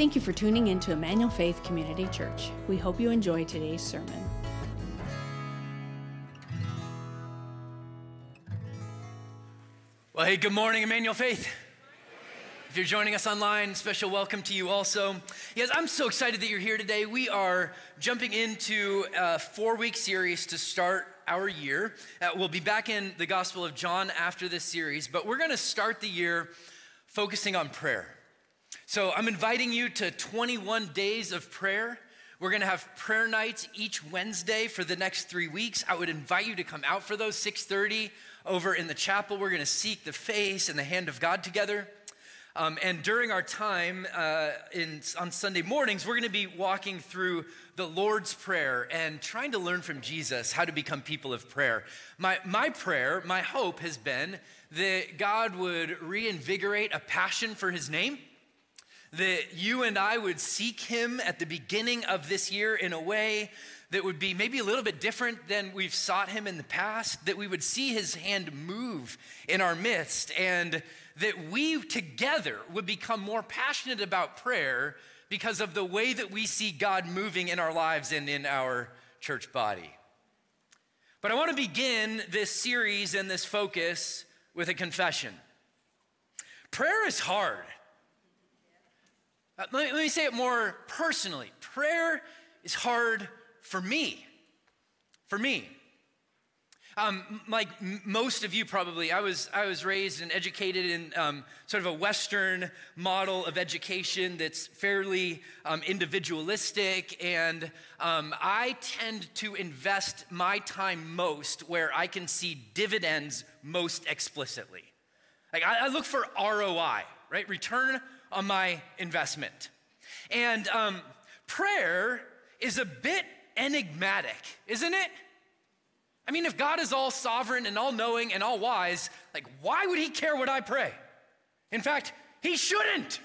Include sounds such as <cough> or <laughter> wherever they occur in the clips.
Thank you for tuning in to Emmanuel Faith Community Church. We hope you enjoy today's sermon. Well, hey, good morning, Emmanuel Faith. If you're joining us online, special welcome to you also. Yes, I'm so excited that you're here today. We are jumping into a four week series to start our year. Uh, we'll be back in the Gospel of John after this series, but we're going to start the year focusing on prayer. So I'm inviting you to 21 days of prayer. We're gonna have prayer nights each Wednesday for the next three weeks. I would invite you to come out for those 6:30 over in the chapel. We're gonna seek the face and the hand of God together. Um, and during our time uh, in, on Sunday mornings, we're going to be walking through the Lord's Prayer and trying to learn from Jesus how to become people of prayer. My, my prayer, my hope has been that God would reinvigorate a passion for his name that you and I would seek him at the beginning of this year in a way that would be maybe a little bit different than we've sought him in the past, that we would see his hand move in our midst, and that we together would become more passionate about prayer because of the way that we see God moving in our lives and in our church body. But I want to begin this series and this focus with a confession. Prayer is hard. Uh, let, me, let me say it more personally. Prayer is hard for me. For me. Um, like most of you probably, I was, I was raised and educated in um, sort of a Western model of education that's fairly um, individualistic. And um, I tend to invest my time most where I can see dividends most explicitly. Like I, I look for ROI, right? Return on my investment. And um, prayer is a bit enigmatic, isn't it? I mean, if God is all sovereign and all knowing and all wise, like, why would He care what I pray? In fact, He shouldn't.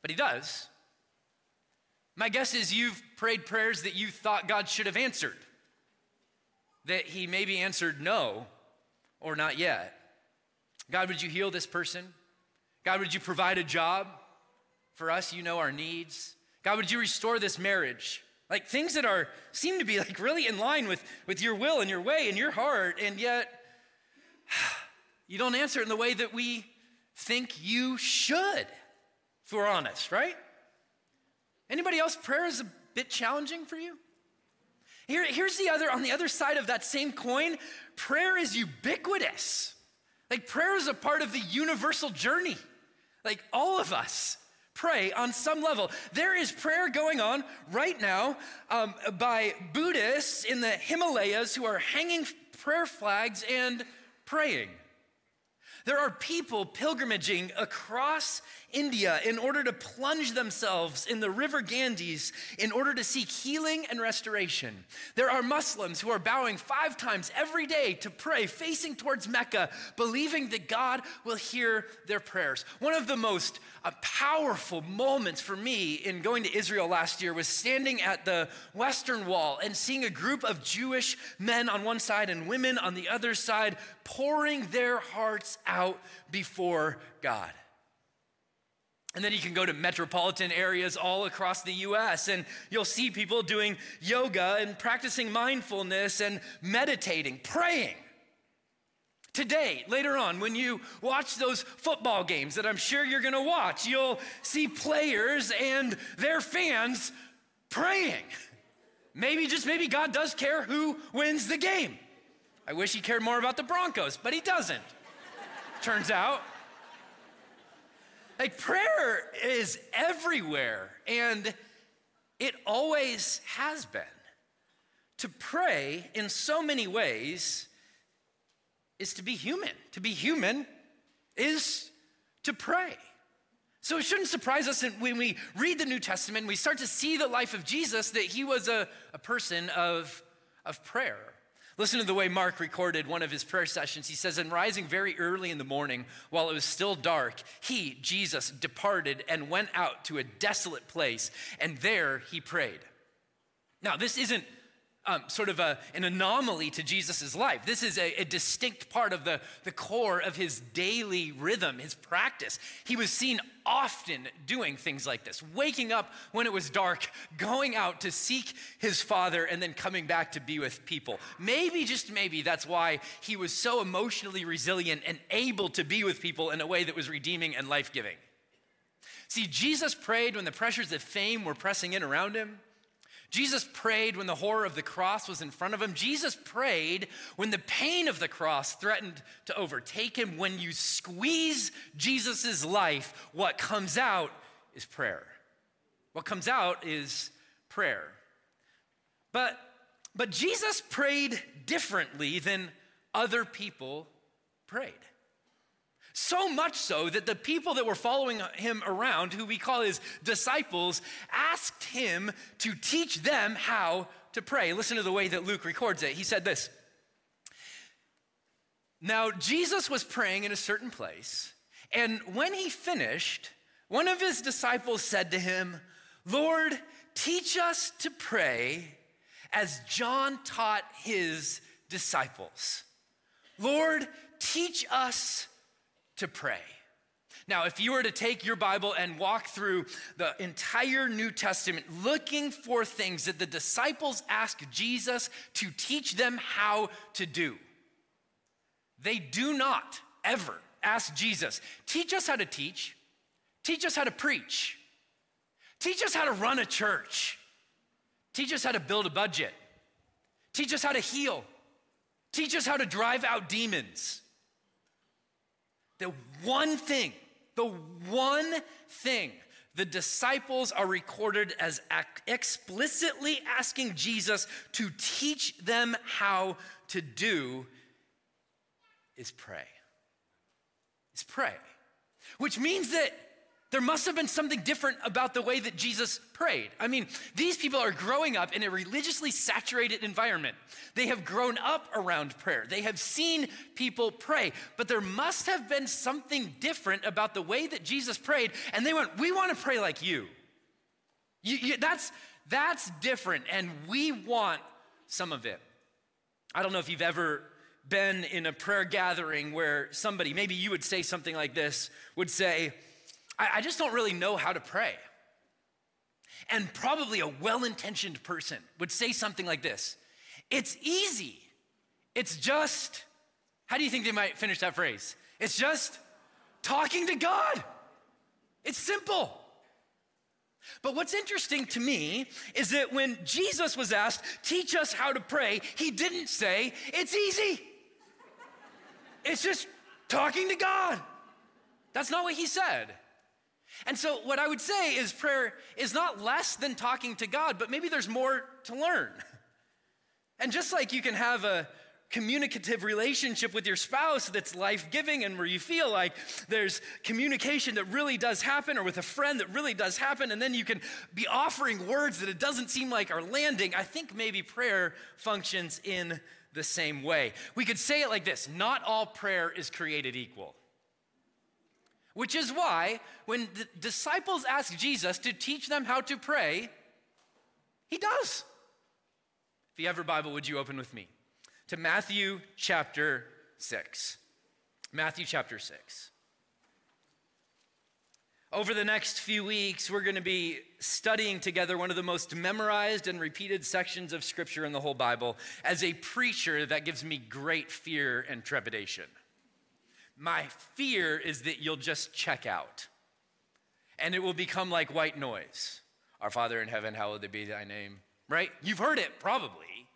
But He does. My guess is you've prayed prayers that you thought God should have answered, that He maybe answered no or not yet. God, would you heal this person? God, would you provide a job for us? You know our needs. God, would you restore this marriage? Like things that are seem to be like really in line with, with your will and your way and your heart, and yet <sighs> you don't answer in the way that we think you should, if we're honest, right? Anybody else, prayer is a bit challenging for you? Here, here's the other, on the other side of that same coin, prayer is ubiquitous. Like prayer is a part of the universal journey. Like all of us pray on some level. There is prayer going on right now um, by Buddhists in the Himalayas who are hanging prayer flags and praying. There are people pilgrimaging across India in order to plunge themselves in the river Ganges in order to seek healing and restoration. There are Muslims who are bowing five times every day to pray, facing towards Mecca, believing that God will hear their prayers. One of the most uh, powerful moments for me in going to Israel last year was standing at the Western Wall and seeing a group of Jewish men on one side and women on the other side pouring their hearts out before God. And then you can go to metropolitan areas all across the US and you'll see people doing yoga and practicing mindfulness and meditating, praying. Today, later on, when you watch those football games that I'm sure you're gonna watch, you'll see players and their fans praying. Maybe, just maybe, God does care who wins the game. I wish he cared more about the Broncos, but he doesn't, turns out. Like prayer is everywhere, and it always has been. To pray in so many ways is to be human. To be human is to pray. So it shouldn't surprise us when we read the New Testament, we start to see the life of Jesus that he was a, a person of, of prayer. Listen to the way Mark recorded one of his prayer sessions. He says, And rising very early in the morning, while it was still dark, he, Jesus, departed and went out to a desolate place, and there he prayed. Now, this isn't um, sort of a, an anomaly to Jesus' life. This is a, a distinct part of the, the core of his daily rhythm, his practice. He was seen often doing things like this waking up when it was dark, going out to seek his father, and then coming back to be with people. Maybe, just maybe, that's why he was so emotionally resilient and able to be with people in a way that was redeeming and life giving. See, Jesus prayed when the pressures of fame were pressing in around him. Jesus prayed when the horror of the cross was in front of him. Jesus prayed when the pain of the cross threatened to overtake him. When you squeeze Jesus' life, what comes out is prayer. What comes out is prayer. But, but Jesus prayed differently than other people prayed. So much so that the people that were following him around, who we call his disciples, asked him to teach them how to pray. Listen to the way that Luke records it. He said this Now, Jesus was praying in a certain place, and when he finished, one of his disciples said to him, Lord, teach us to pray as John taught his disciples. Lord, teach us to pray. Now, if you were to take your Bible and walk through the entire New Testament looking for things that the disciples asked Jesus to teach them how to do, they do not ever ask Jesus, teach us how to teach, teach us how to preach, teach us how to run a church, teach us how to build a budget, teach us how to heal, teach us how to drive out demons. The one thing, the one thing the disciples are recorded as explicitly asking Jesus to teach them how to do is pray. Is pray. Which means that there must have been something different about the way that Jesus prayed. I mean, these people are growing up in a religiously saturated environment. They have grown up around prayer, they have seen people pray, but there must have been something different about the way that Jesus prayed, and they went, We want to pray like you. you, you that's, that's different, and we want some of it. I don't know if you've ever been in a prayer gathering where somebody, maybe you would say something like this, would say, I, I just don't really know how to pray. And probably a well intentioned person would say something like this It's easy. It's just, how do you think they might finish that phrase? It's just talking to God. It's simple. But what's interesting to me is that when Jesus was asked, teach us how to pray, he didn't say, it's easy. It's just talking to God. That's not what he said. And so, what I would say is prayer is not less than talking to God, but maybe there's more to learn. <laughs> And just like you can have a communicative relationship with your spouse that's life giving and where you feel like there's communication that really does happen, or with a friend that really does happen, and then you can be offering words that it doesn't seem like are landing, I think maybe prayer functions in the same way. We could say it like this not all prayer is created equal. Which is why when the disciples ask Jesus to teach them how to pray, he does. If you have your Bible, would you open with me to Matthew chapter 6? Matthew chapter 6. Over the next few weeks, we're going to be studying together one of the most memorized and repeated sections of Scripture in the whole Bible. As a preacher, that gives me great fear and trepidation. My fear is that you'll just check out and it will become like white noise. Our Father in heaven, hallowed be thy name, right? You've heard it probably.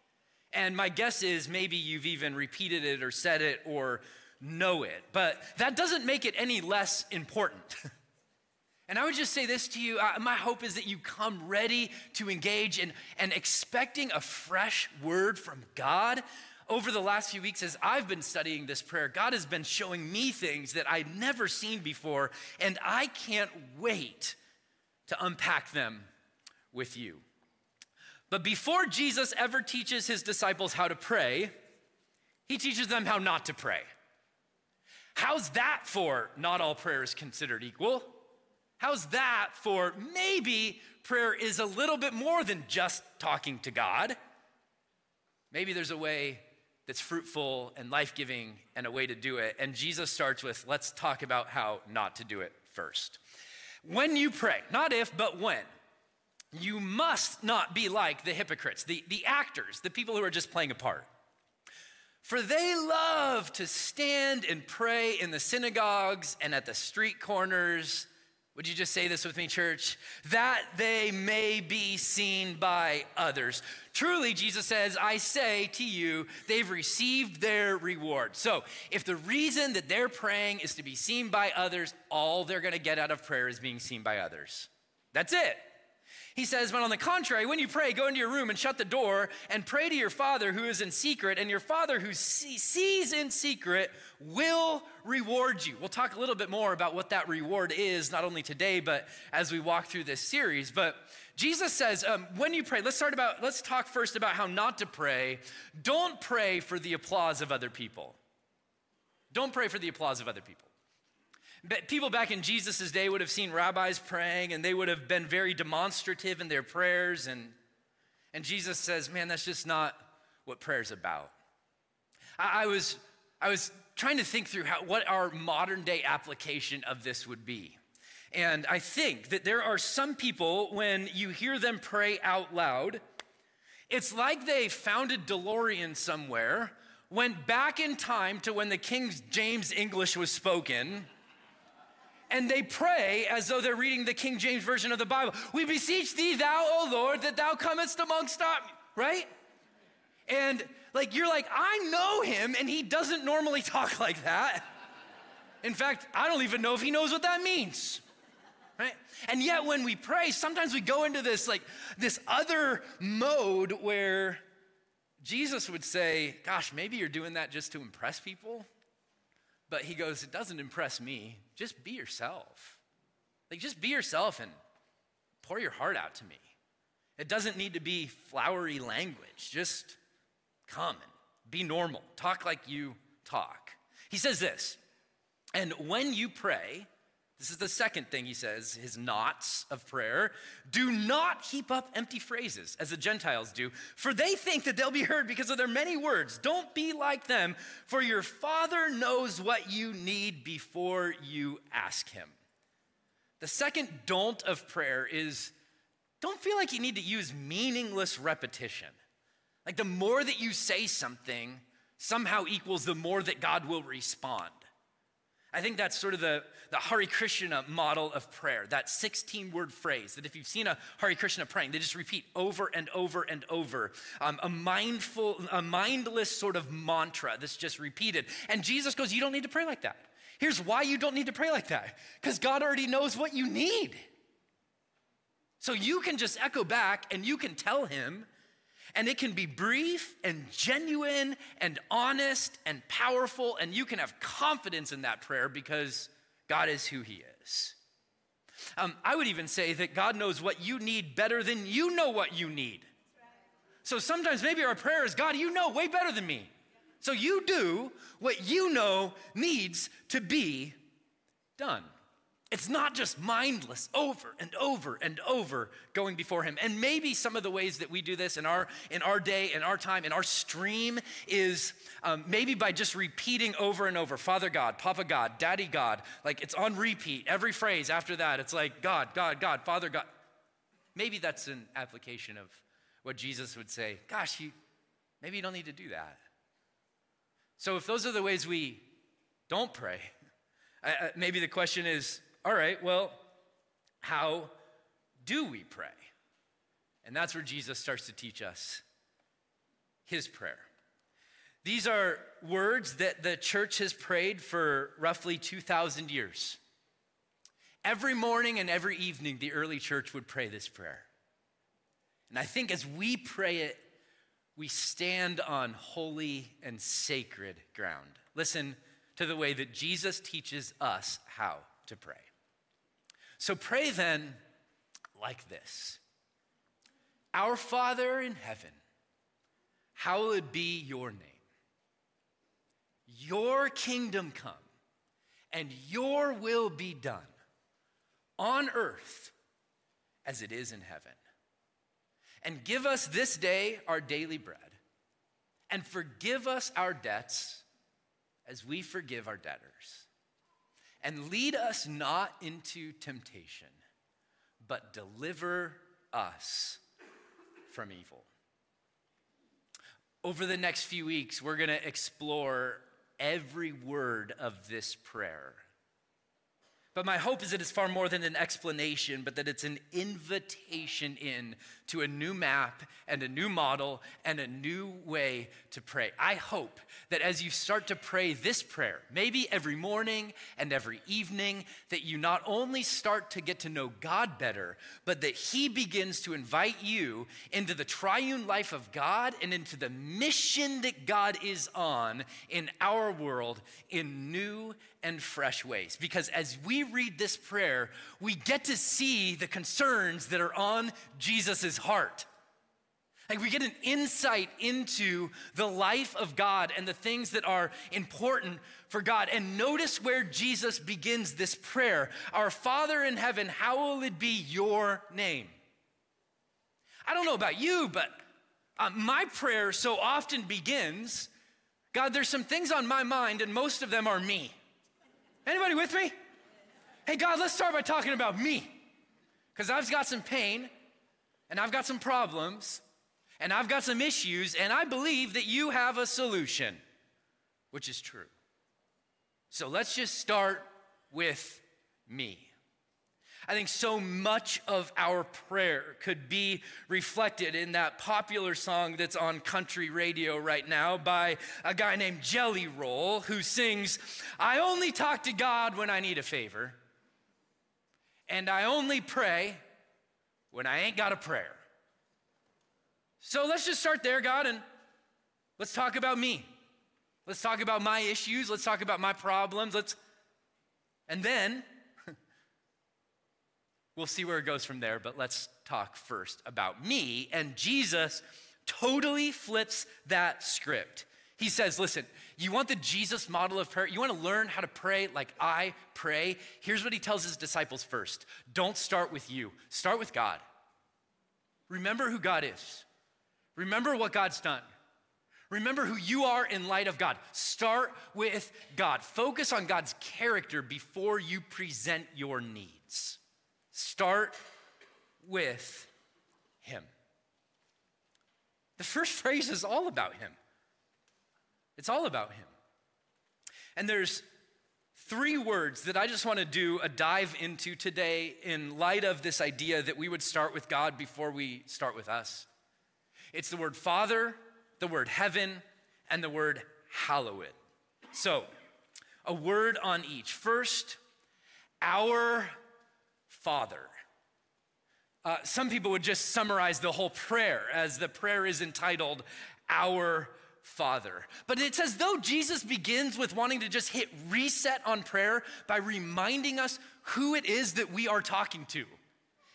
And my guess is maybe you've even repeated it or said it or know it, but that doesn't make it any less important. <laughs> and I would just say this to you uh, my hope is that you come ready to engage and, and expecting a fresh word from God over the last few weeks, as I've been studying this prayer, God has been showing me things that I'd never seen before, and I can't wait to unpack them with you. But before Jesus ever teaches his disciples how to pray, he teaches them how not to pray. How's that for not all prayer is considered equal? How's that for maybe prayer is a little bit more than just talking to God? maybe there's a way that's fruitful and life giving and a way to do it. And Jesus starts with, let's talk about how not to do it first. When you pray, not if, but when, you must not be like the hypocrites, the, the actors, the people who are just playing a part. For they love to stand and pray in the synagogues and at the street corners. Would you just say this with me, church? That they may be seen by others. Truly, Jesus says, I say to you, they've received their reward. So, if the reason that they're praying is to be seen by others, all they're gonna get out of prayer is being seen by others. That's it. He says, But on the contrary, when you pray, go into your room and shut the door and pray to your Father who is in secret, and your Father who sees in secret will reward you. We'll talk a little bit more about what that reward is, not only today, but as we walk through this series. But Jesus says, um, when you pray, let's start about, let's talk first about how not to pray. Don't pray for the applause of other people. Don't pray for the applause of other people. People back in Jesus' day would have seen rabbis praying and they would have been very demonstrative in their prayers. And, and Jesus says, man, that's just not what prayer's about. I, I was, I was trying to think through how, what our modern day application of this would be. And I think that there are some people, when you hear them pray out loud, it's like they found a DeLorean somewhere, went back in time to when the King James English was spoken and they pray as though they're reading the King James Version of the Bible. We beseech thee, thou, O Lord, that thou comest amongst us, right? And like, you're like, I know him, and he doesn't normally <laughs> talk like that. In fact, I don't even know if he knows what that means. Right? And yet when we pray, sometimes we go into this like this other mode where Jesus would say, Gosh, maybe you're doing that just to impress people. But he goes, It doesn't impress me. Just be yourself. Like, just be yourself and pour your heart out to me. It doesn't need to be flowery language. Just come and be normal. Talk like you talk. He says this, and when you pray, this is the second thing he says, his knots of prayer. Do not heap up empty phrases as the Gentiles do, for they think that they'll be heard because of their many words. Don't be like them, for your Father knows what you need before you ask him. The second don't of prayer is don't feel like you need to use meaningless repetition. Like the more that you say something, somehow equals the more that God will respond. I think that's sort of the, the Hare Krishna model of prayer, that 16 word phrase that if you've seen a Hare Krishna praying, they just repeat over and over and over. Um, a mindful, a mindless sort of mantra that's just repeated. And Jesus goes, You don't need to pray like that. Here's why you don't need to pray like that because God already knows what you need. So you can just echo back and you can tell him and it can be brief and genuine and honest and powerful, and you can have confidence in that prayer because God is who He is. Um, I would even say that God knows what you need better than you know what you need. So sometimes maybe our prayer is God, you know way better than me. So you do what you know needs to be done. It's not just mindless over and over and over going before him. And maybe some of the ways that we do this in our in our day, in our time, in our stream is um, maybe by just repeating over and over, Father God, Papa God, Daddy God. Like it's on repeat. Every phrase after that, it's like God, God, God, Father God. Maybe that's an application of what Jesus would say. Gosh, you maybe you don't need to do that. So if those are the ways we don't pray, <laughs> maybe the question is all right, well, how do we pray? And that's where Jesus starts to teach us his prayer. These are words that the church has prayed for roughly 2,000 years. Every morning and every evening, the early church would pray this prayer. And I think as we pray it, we stand on holy and sacred ground. Listen to the way that Jesus teaches us how to pray. So pray then like this Our Father in heaven, hallowed be your name. Your kingdom come, and your will be done on earth as it is in heaven. And give us this day our daily bread, and forgive us our debts as we forgive our debtors. And lead us not into temptation, but deliver us from evil. Over the next few weeks, we're going to explore every word of this prayer. But my hope is that it's far more than an explanation, but that it's an invitation in to a new map and a new model and a new way to pray. I hope that as you start to pray this prayer, maybe every morning and every evening, that you not only start to get to know God better, but that He begins to invite you into the triune life of God and into the mission that God is on in our world in new and fresh ways. Because as we read this prayer, we get to see the concerns that are on Jesus' heart. Like we get an insight into the life of God and the things that are important for God. And notice where Jesus begins this prayer Our Father in heaven, how will it be your name? I don't know about you, but uh, my prayer so often begins God, there's some things on my mind, and most of them are me. Anybody with me? Hey, God, let's start by talking about me. Because I've got some pain and I've got some problems and I've got some issues, and I believe that you have a solution, which is true. So let's just start with me. I think so much of our prayer could be reflected in that popular song that's on country radio right now by a guy named Jelly Roll who sings, I only talk to God when I need a favor, and I only pray when I ain't got a prayer. So let's just start there, God, and let's talk about me. Let's talk about my issues. Let's talk about my problems. Let's, and then <laughs> We'll see where it goes from there, but let's talk first about me. And Jesus totally flips that script. He says, Listen, you want the Jesus model of prayer? You want to learn how to pray like I pray? Here's what he tells his disciples first don't start with you, start with God. Remember who God is, remember what God's done. Remember who you are in light of God. Start with God. Focus on God's character before you present your needs. Start with Him. The first phrase is all about Him. It's all about Him. And there's three words that I just want to do a dive into today in light of this idea that we would start with God before we start with us. It's the word Father, the word heaven, and the word hallowed. So, a word on each. First, our Father. Uh, some people would just summarize the whole prayer as the prayer is entitled, Our Father. But it's as though Jesus begins with wanting to just hit reset on prayer by reminding us who it is that we are talking to.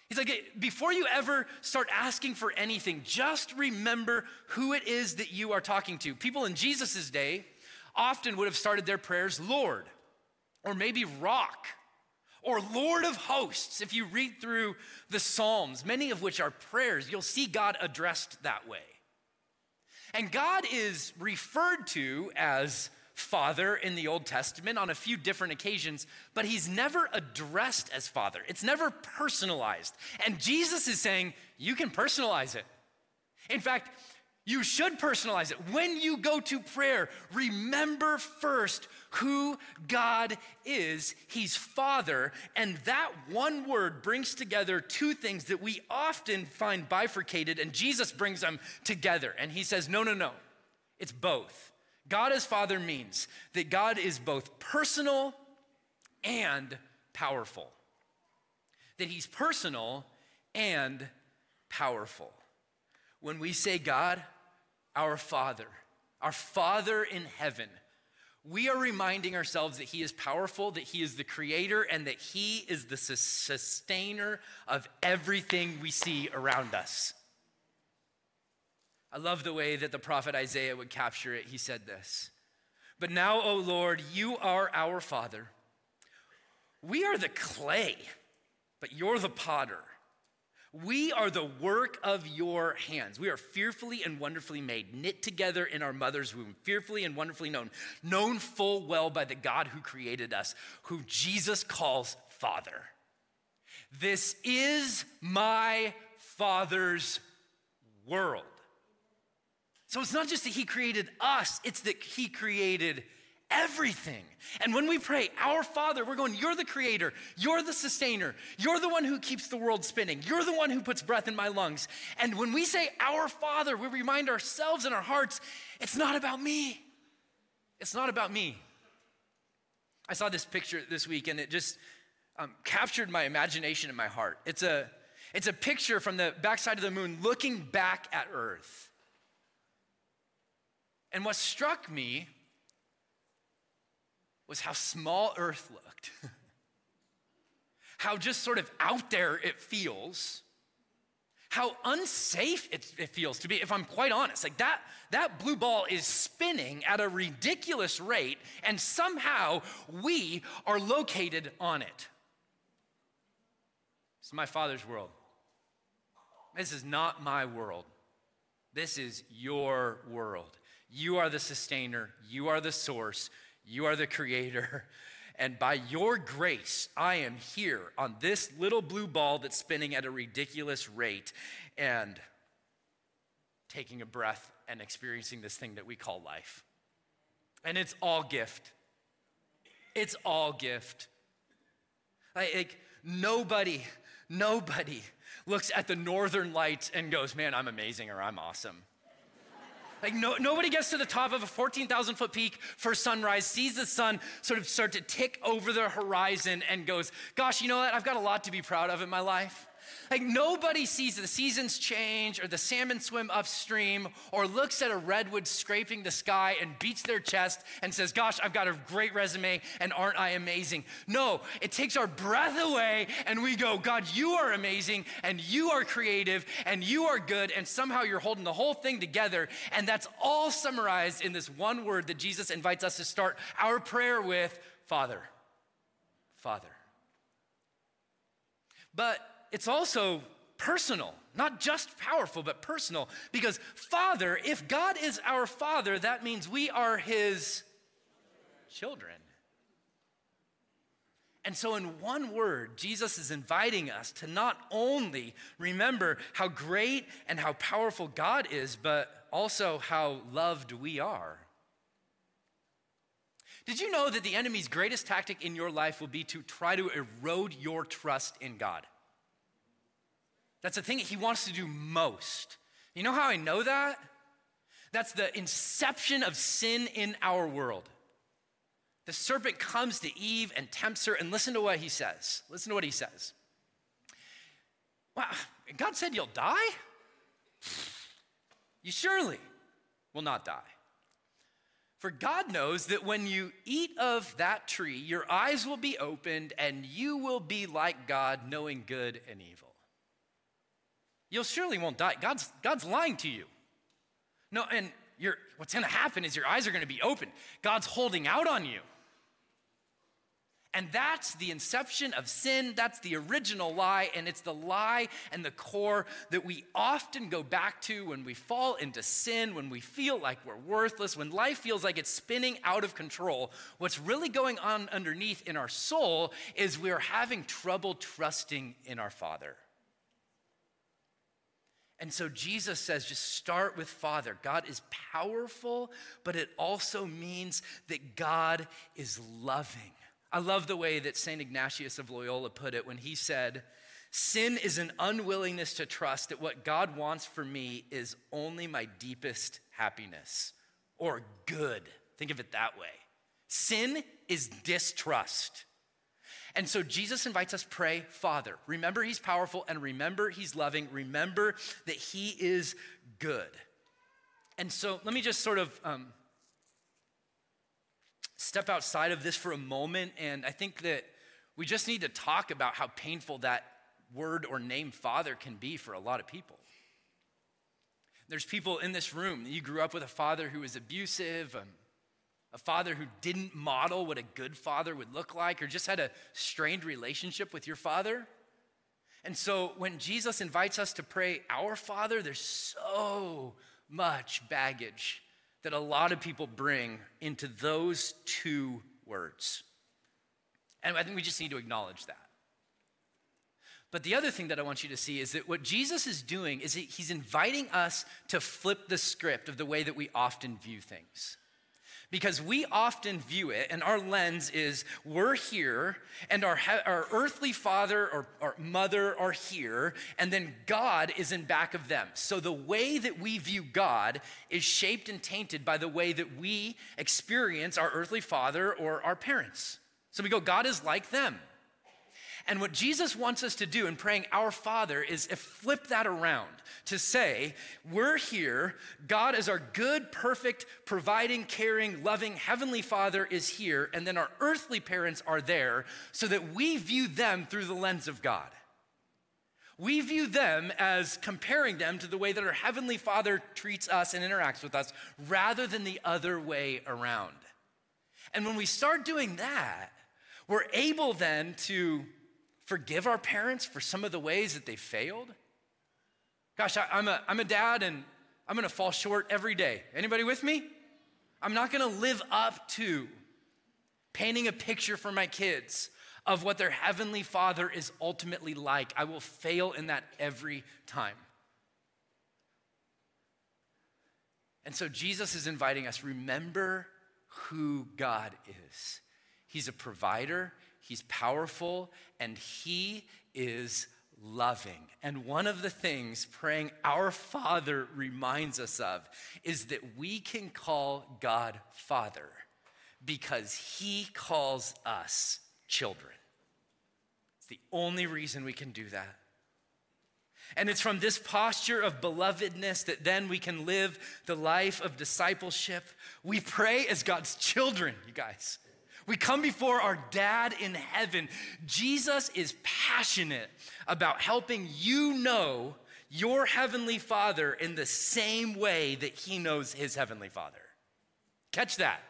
He's like, before you ever start asking for anything, just remember who it is that you are talking to. People in Jesus' day often would have started their prayers, Lord, or maybe rock or Lord of hosts. If you read through the Psalms, many of which are prayers, you'll see God addressed that way. And God is referred to as Father in the Old Testament on a few different occasions, but he's never addressed as Father. It's never personalized. And Jesus is saying, you can personalize it. In fact, you should personalize it. When you go to prayer, remember first who God is. He's Father. And that one word brings together two things that we often find bifurcated, and Jesus brings them together. And he says, no, no, no, it's both. God as Father means that God is both personal and powerful, that He's personal and powerful. When we say God, our Father, our Father in heaven, we are reminding ourselves that He is powerful, that He is the creator, and that He is the sustainer of everything we see around us. I love the way that the prophet Isaiah would capture it. He said this But now, O Lord, you are our Father. We are the clay, but you're the potter. We are the work of your hands. We are fearfully and wonderfully made, knit together in our mother's womb, fearfully and wonderfully known, known full well by the God who created us, who Jesus calls Father. This is my Father's world. So it's not just that He created us, it's that He created everything. And when we pray, Our Father, we're going, You're the creator, you're the sustainer, you're the one who keeps the world spinning, you're the one who puts breath in my lungs. And when we say Our Father, we remind ourselves in our hearts, it's not about me. It's not about me. I saw this picture this week and it just um, captured my imagination and my heart. It's a, it's a picture from the backside of the moon looking back at Earth. And what struck me was how small Earth looked, <laughs> how just sort of out there it feels, how unsafe it, it, feels to be, if I'm quite honest. Like that, that blue ball is spinning at a ridiculous rate, and somehow we are located on it. This is my Father's world. This is not my world. This is your world. You are the sustainer, you are the source, you are the creator. <laughs> And by your grace, I am here on this little blue ball that's spinning at a ridiculous rate and taking a breath and experiencing this thing that we call life. And it's all gift. It's all gift. Like, nobody, nobody looks at the northern lights and goes, man, I'm amazing or I'm awesome. Like, no, nobody gets to the top of a 14,000 foot peak for sunrise, sees the sun sort of start to tick over the horizon, and goes, Gosh, you know what? I've got a lot to be proud of in my life. Like nobody sees the seasons change or the salmon swim upstream or looks at a redwood scraping the sky and beats their chest and says, Gosh, I've got a great resume and aren't I amazing? No, it takes our breath away and we go, God, you are amazing and you are creative and you are good. And somehow you're holding the whole thing together. And that's all summarized in this one word that Jesus invites us to start our prayer with Father. Father. But it's also personal, not just powerful, but personal. Because, Father, if God is our Father, that means we are His children. And so, in one word, Jesus is inviting us to not only remember how great and how powerful God is, but also how loved we are. Did you know that the enemy's greatest tactic in your life will be to try to erode your trust in God? That's the thing he wants to do most. You know how I know that? That's the inception of sin in our world. The serpent comes to Eve and tempts her, and listen to what he says. Listen to what he says. Wow, God said you'll die? You surely will not die. For God knows that when you eat of that tree, your eyes will be opened and you will be like God, knowing good and evil you surely won't die. God's, God's lying to you. No, and you're, what's going to happen is your eyes are going to be open. God's holding out on you. And that's the inception of sin. That's the original lie. And it's the lie and the core that we often go back to when we fall into sin, when we feel like we're worthless, when life feels like it's spinning out of control. What's really going on underneath in our soul is we're having trouble trusting in our Father. And so Jesus says, just start with Father. God is powerful, but it also means that God is loving. I love the way that St. Ignatius of Loyola put it when he said, Sin is an unwillingness to trust that what God wants for me is only my deepest happiness or good. Think of it that way. Sin is distrust. And so Jesus invites us pray, Father. Remember he's powerful and remember he's loving. Remember that he is good. And so let me just sort of um, step outside of this for a moment. And I think that we just need to talk about how painful that word or name father can be for a lot of people. There's people in this room, you grew up with a father who was abusive, um, a father who didn't model what a good father would look like, or just had a strained relationship with your father. And so when Jesus invites us to pray, Our Father, there's so much baggage that a lot of people bring into those two words. And I think we just need to acknowledge that. But the other thing that I want you to see is that what Jesus is doing is he's inviting us to flip the script of the way that we often view things. Because we often view it, and our lens is we're here, and our, our earthly father or, or mother are here, and then God is in back of them. So the way that we view God is shaped and tainted by the way that we experience our earthly father or our parents. So we go, God is like them. And what Jesus wants us to do in praying our Father is flip that around to say, we're here, God is our good, perfect, providing, caring, loving Heavenly Father is here, and then our earthly parents are there so that we view them through the lens of God. We view them as comparing them to the way that our Heavenly Father treats us and interacts with us rather than the other way around. And when we start doing that, we're able then to forgive our parents for some of the ways that they failed? Gosh, I, am a, I'm a dad and I'm gonna fall short every day. Anybody with me? I'm not gonna live up to painting a picture for my kids of what their heavenly father is ultimately like. I will fail in that every time. And so Jesus is inviting us remember who God is. He's a provider, He's powerful, and He is loving. And one of the things praying our Father reminds us of is that we can call God Father because He calls us children. It's the only reason we can do that. And it's from this posture of belovedness that then we can live the life of discipleship. We pray as God's children, you guys. We come before our dad in heaven. Jesus is passionate about helping you know your heavenly father in the same way that he knows his heavenly father. Catch that.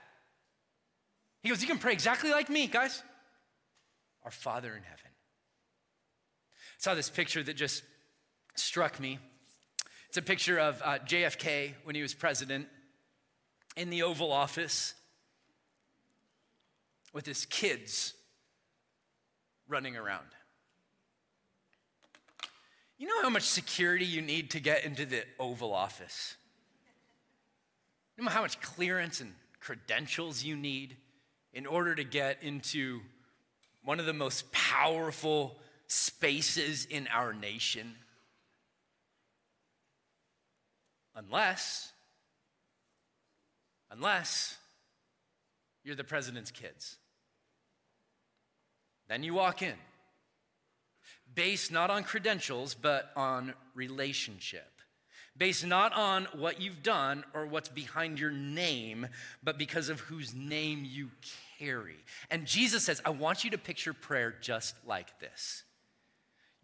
He goes, You can pray exactly like me, guys. Our Father in heaven. I saw this picture that just struck me. It's a picture of uh, JFK when he was president in the Oval Office with his kids running around. You know how much security you need to get into the Oval Office? You know how much clearance and credentials you need in order to get into one of the most powerful spaces in our nation? Unless, unless you're the president's kids. Then you walk in, based not on credentials, but on relationship. Based not on what you've done or what's behind your name, but because of whose name you carry. And Jesus says, I want you to picture prayer just like this.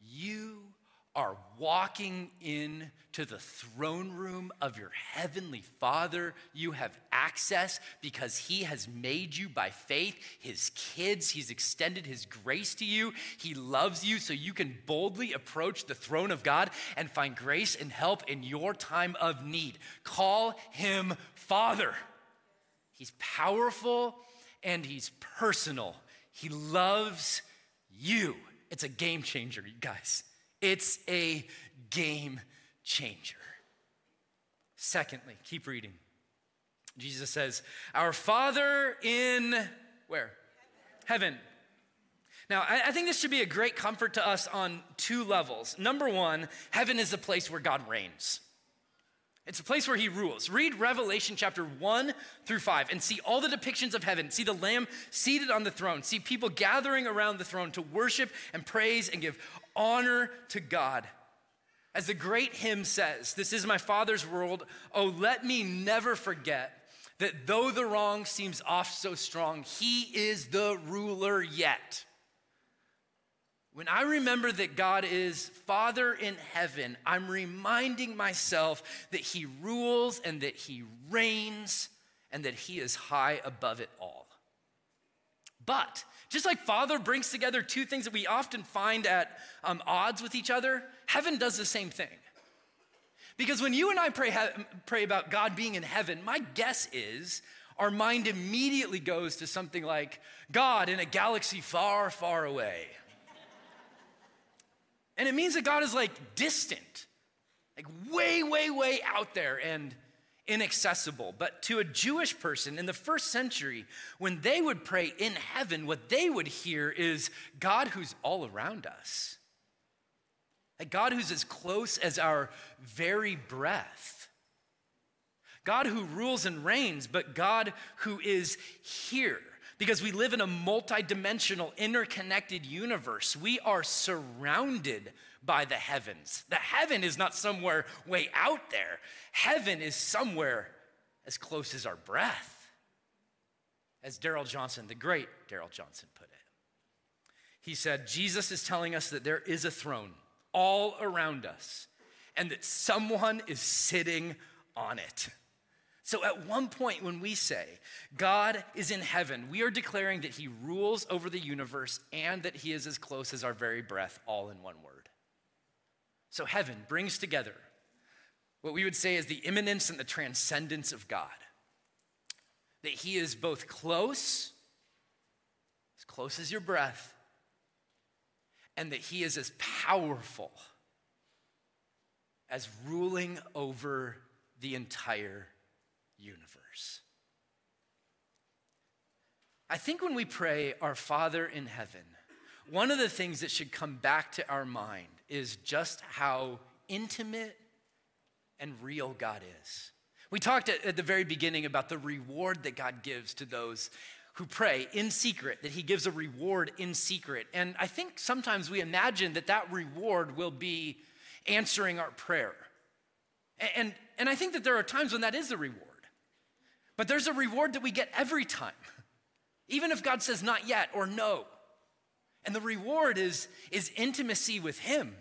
You are walking in to the throne room of your heavenly Father. You have access because He has made you by faith His kids. He's extended His grace to you. He loves you so you can boldly approach the throne of God and find grace and help in your time of need. Call Him Father. He's powerful and He's personal. He loves you. It's a game changer, you guys. It's a game changer. Secondly, keep reading. Jesus says, Our Father in where? Heaven. Now, I, I think this should be a great comfort to us on two levels. Number one, heaven is a place where God reigns. It's a place where he rules. Read Revelation chapter 1 through 5 and see all the depictions of heaven. See the Lamb seated on the throne. See people gathering around the throne to worship and praise and give honor to God. As the great hymn says, This is my Father's world. Oh, let me never forget that though the wrong seems oft so strong, he is the ruler yet. When I remember that God is Father in heaven, I'm reminding myself that He rules and that He reigns and that He is high above it all. But just like Father brings together two things that we often find at um, odds with each other, heaven does the same thing. Because when you and I pray, pray about God being in heaven, my guess is our mind immediately goes to something like God in a galaxy far, far away. And it means that God is like distant, like way, way, way out there and inaccessible. But to a Jewish person in the first century, when they would pray in heaven, what they would hear is God who's all around us. A God who's as close as our very breath. God who rules and reigns, but God who is here. Because we live in a multidimensional, interconnected universe. We are surrounded by the heavens. The heaven is not somewhere way out there, heaven is somewhere as close as our breath. As Darrell Johnson, the great Darrell Johnson, put it. He said, Jesus is telling us that there is a throne all around us and that someone is sitting on it. So, at one point, when we say God is in heaven, we are declaring that he rules over the universe and that he is as close as our very breath, all in one word. So, heaven brings together what we would say is the immanence and the transcendence of God. That he is both close, as close as your breath, and that he is as powerful as ruling over the entire universe. I think when we pray, Our Father in heaven, one of the things that should come back to our mind is just how intimate and real God is. We talked at, the very beginning about the reward that God gives to those who pray in secret, that He gives a reward in secret. And I think sometimes we imagine that that reward will be answering our prayer. And, and, and I think that there are times when that is the reward. But there's a reward that we get every time, even if God says not yet or no. And the reward is, is intimacy with Him.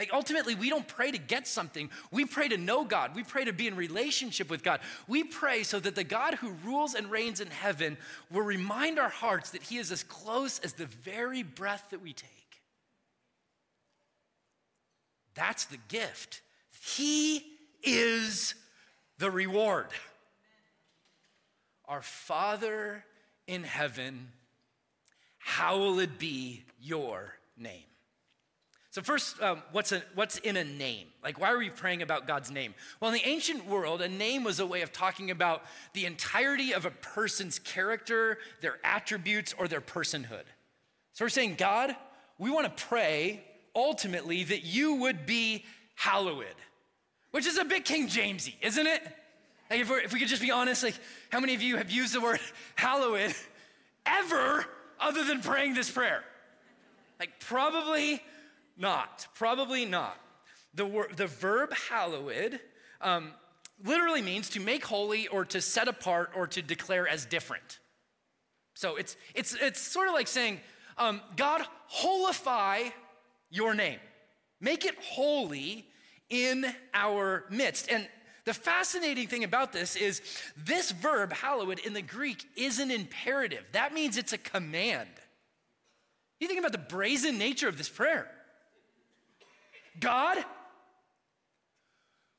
Like ultimately, we don't pray to get something. We pray to know God. We pray to be in relationship with God. We pray so that the God who rules and reigns in heaven will remind our hearts that He is as close as the very breath that we take. That's the gift. He is the reward. Our Father in heaven, hallowed be your name. So, first, um, what's, a, what's in a name? Like, why are we praying about God's name? Well, in the ancient world, a name was a way of talking about the entirety of a person's character, their attributes, or their personhood. So, we're saying, God, we want to pray ultimately that you would be hallowed, which is a bit King Jamesy, isn't it? Like, if, if we could just be honest, like, how many of you have used the word <laughs> hallowed ever other than praying this prayer? Like, probably not. Probably not. The, word, the verb hallowed um, literally means to make holy or to set apart or to declare as different. So it's, it's, it's sort of like saying, um, God, holify your name. Make it holy in our midst. And the fascinating thing about this is this verb, hallowed, in the Greek is an imperative. That means it's a command. You think about the brazen nature of this prayer. God,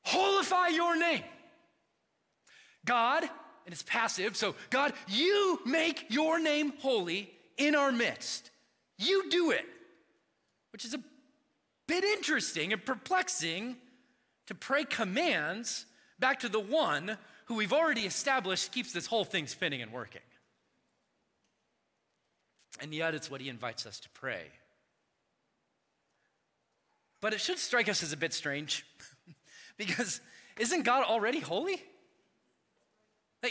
holify your name. God, and it's passive, so God, you make your name holy in our midst. You do it, which is a bit interesting and perplexing to pray commands back to the one who we've already established keeps this whole thing spinning and working. And yet, it's what he invites us to pray. But it should strike us as a bit strange <laughs> because isn't God already holy?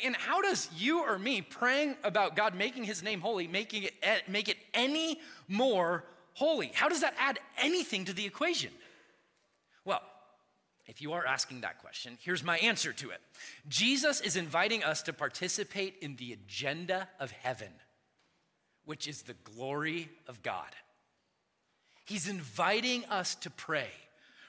and how does you or me praying about God making his name holy, making it, make it any more holy? How does that add anything to the equation? If you are asking that question, here's my answer to it Jesus is inviting us to participate in the agenda of heaven, which is the glory of God. He's inviting us to pray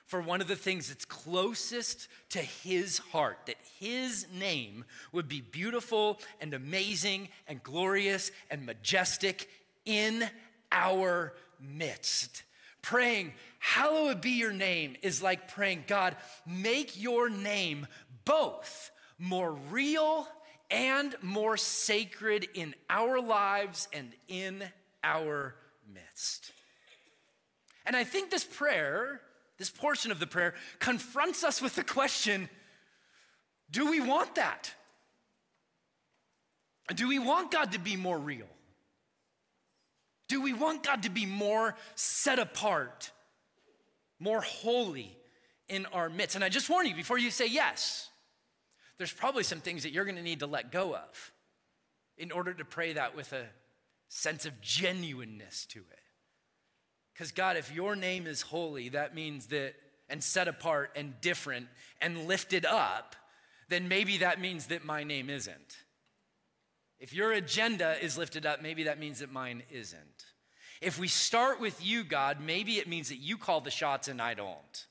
for one of the things that's closest to his heart, that his name would be beautiful and amazing and glorious and majestic in our midst. Praying, Hallowed be your name, is like praying, God, make your name both more real and more sacred in our lives and in our midst. And I think this prayer, this portion of the prayer, confronts us with the question do we want that? Do we want God to be more real? Do we want God to be more set apart, more holy in our midst? And I just warn you before you say yes, there's probably some things that you're going to need to let go of in order to pray that with a sense of genuineness to it. Because, God, if your name is holy, that means that, and set apart and different and lifted up, then maybe that means that my name isn't. If your agenda is lifted up, maybe that means that mine isn't. If we start with you, God, maybe it means that you call the shots and I don't.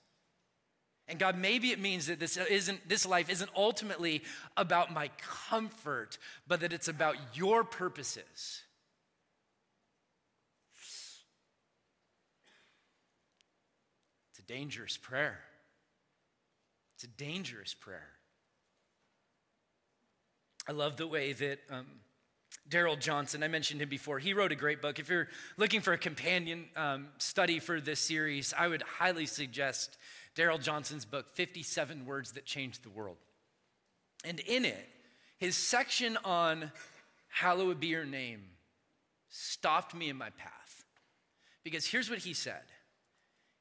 And God, maybe it means that this isn't this life isn't ultimately about my comfort, but that it's about your purposes. It's a dangerous prayer. It's a dangerous prayer. I love the way that um, Darrell Johnson, I mentioned him before, he wrote a great book. If you're looking for a companion um, study for this series, I would highly suggest Darrell Johnson's book, 57 Words That Changed the World. And in it, his section on Hallowed be your name stopped me in my path. Because here's what he said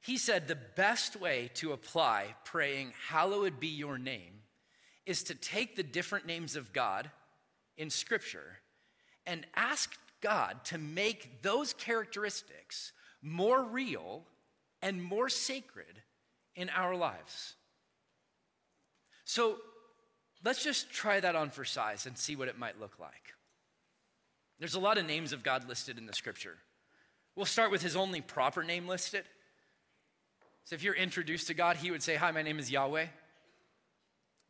He said, The best way to apply praying, Hallowed be your name, is to take the different names of God in Scripture and ask God to make those characteristics more real and more sacred in our lives. So let's just try that on for size and see what it might look like. There's a lot of names of God listed in the scripture. We'll start with his only proper name listed. So if you're introduced to God, he would say, Hi, my name is Yahweh.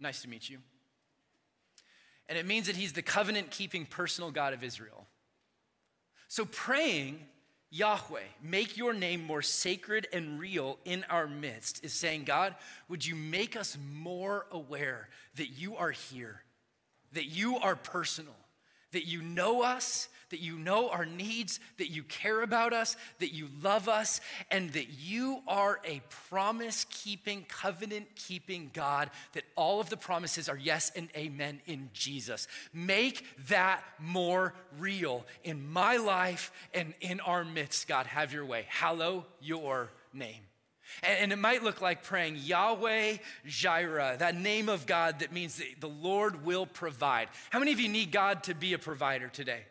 Nice to meet you. And it means that he's the covenant keeping personal God of Israel. So praying Yahweh, make your name more sacred and real in our midst, is saying, God, would you make us more aware that you are here, that you are personal, that you know us, that you know our needs, that you care about us, that you love us, and that you are a promise keeping, covenant keeping God, that all of the promises are yes and amen in Jesus. Make that more real in my life and in our midst, God. Have your way. Hallow your name. And, it might look like praying Yahweh Jireh, that name of God that means that the Lord will provide. How many of you need God to be a provider today?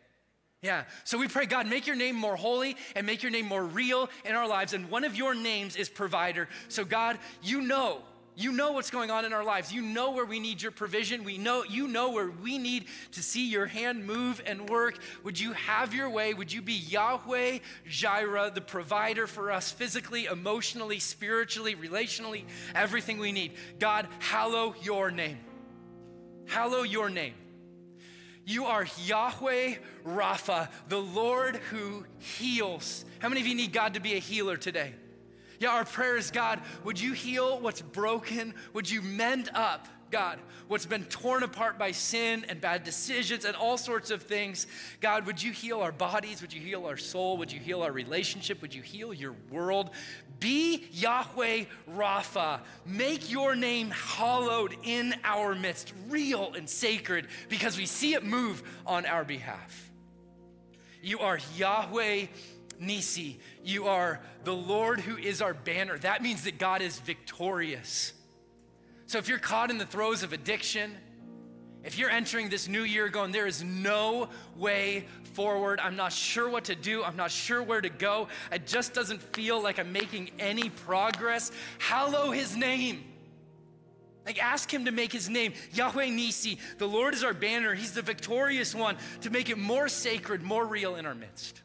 Yeah. So we pray, God, make your name more holy and make your name more real in our lives. And one of your names is provider. So, God, you know. You know what's going on in our lives. You know where we need your provision. We know you know where we need to see your hand move and work. Would you have your way? Would you be Yahweh Jireh, the provider for us physically, emotionally, spiritually, relationally, everything we need? God, hallow your name. Hallow your name. You are Yahweh Rapha, the Lord who heals. How many of you need God to be a healer today? Yeah, our prayer is God, would you heal what's broken? Would you mend up? God, what's been torn apart by sin and bad decisions and all sorts of things. God, would you heal our bodies? Would you heal our soul? Would you heal our relationship? Would you heal your world? Be Yahweh Rapha. Make your name hallowed in our midst, real and sacred, because we see it move on our behalf. You are Yahweh Nissi. You are the Lord who is our banner. That means that God is victorious. So if you're caught in the throes of addiction, if you're entering this new year going, there is no way forward, I'm not sure what to do, I'm not sure where to go, it just doesn't feel like I'm making any progress, hallow his name. Like, ask him to make his name Yahweh Nissi. The Lord is our banner. He's the victorious one to make it more sacred, more real in our midst.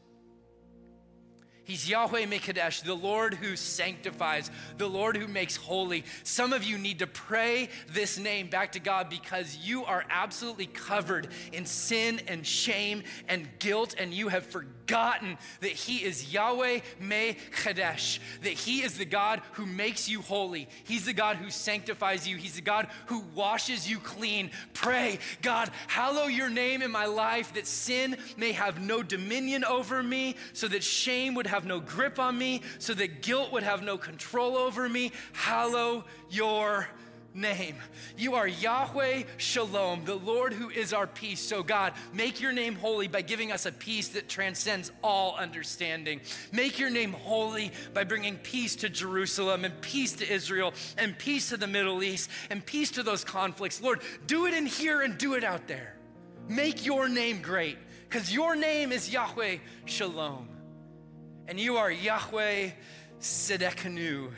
He's Yahweh Mekadesh, the Lord who sanctifies, the Lord who makes holy. Some of you need to pray this name back to God because you are absolutely covered in sin and shame and guilt, and you have forgotten that He is Yahweh Mekadesh, that He is the God who makes you holy. He's the God who sanctifies you, He's the God who washes you clean. Pray, God, hallow your name in my life that sin may have no dominion over me, so that shame would have have no grip on me, so that guilt would have no control over me. Hallow your name. You are Yahweh Shalom, the Lord who is our peace. So, God, make your name holy by giving us a peace that transcends all understanding. Make your name holy by bringing peace to Jerusalem and peace to Israel and peace to the Middle East and peace to those conflicts. Lord, do it in here and do it out there. Make your name great because your name is Yahweh Shalom and you are Yahweh Tsidkenu.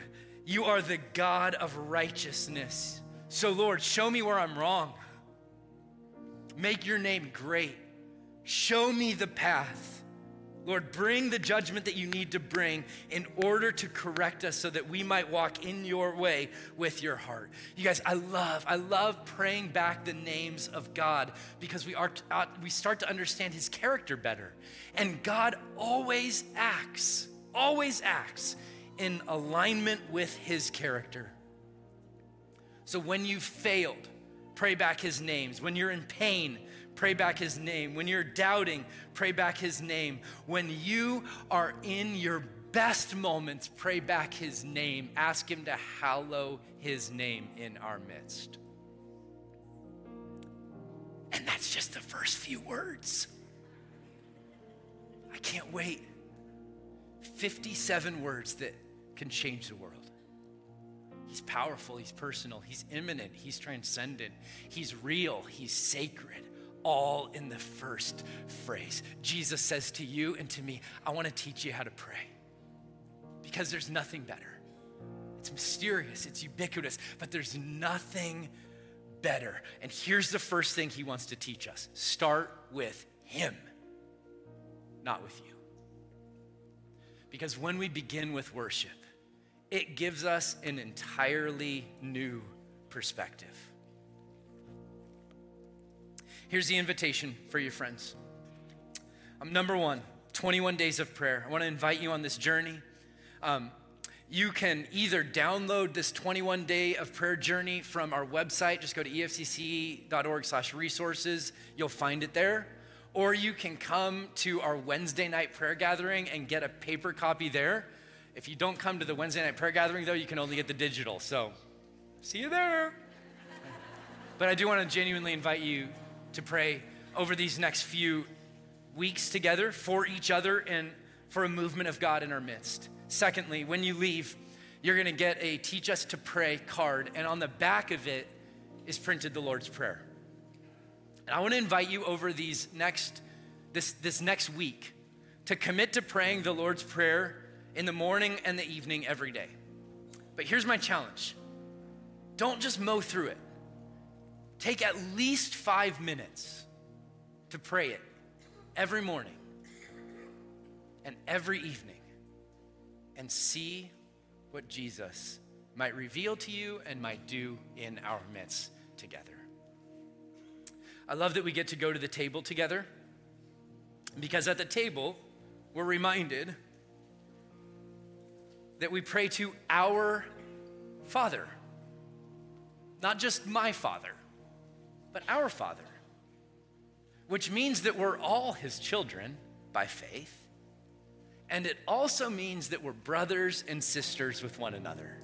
You are the God of righteousness. So, Lord, show me where I'm wrong. Make your name great. Show me the path. Lord, bring the judgment that you need to bring in order to correct us so that we might walk in your way with your heart. You guys, I love, I love praying back the names of God because we, are, uh, we start to understand his character better. And God always acts, always acts in alignment with his character. So when you've failed, pray back his names. When you're in pain, pray back his name. When you're doubting, pray back his name. When you are in your best moments, pray back his name. Ask him to hallow his name in our midst. And that's just the first few words. I can't wait. 57 words that can change the world. He's powerful, he's personal, he's immanent, he's transcendent, he's real, he's sacred all in the first phrase. Jesus says to you and to me, I want to teach you how to pray because there's nothing better. It's mysterious, it's ubiquitous, but there's nothing better. And here's the first thing he wants to teach us start with him, not with you. Because when we begin with worship, it gives us an entirely new perspective. Here's the invitation for you, friends. Um, number one, 21 days of prayer. I want to invite you on this journey. Um, you can either download this 21 day of prayer journey from our website. Just go to efcc.org slash resources. You'll find it there. Or you can come to our Wednesday night prayer gathering and get a paper copy there. If you don't come to the Wednesday night prayer gathering, though, you can only get the digital. So see you there. But I do want to genuinely invite you to pray over these next few weeks together for each other and for a movement of God in our midst. Secondly, when you leave, you're to get a Teach Us to Pray card, and on the back of it is printed the Lord's Prayer. And I want to invite you over these next this this next week to commit to praying the Lord's Prayer in the morning and the evening every day. But here's my challenge. Don't just mow through it. Take at least five minutes to pray it every morning and every evening and see what Jesus might reveal to you and might do in our midst together. I love that we get to go to the table together because at the table, we're reminded that we pray to our Father, not just my Father but our Father, which means that we're all His children by faith. And it also means that we're brothers and sisters with one another.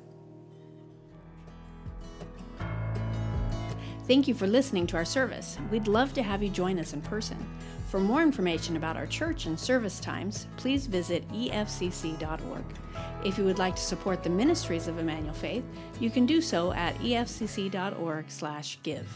Thank you for listening to our service. We'd love to have you join us in person. For more information about our church and service times, please visit efcc.org. If you would like to support the ministries of Emmanuel Faith, you can do so at efcc.org/give.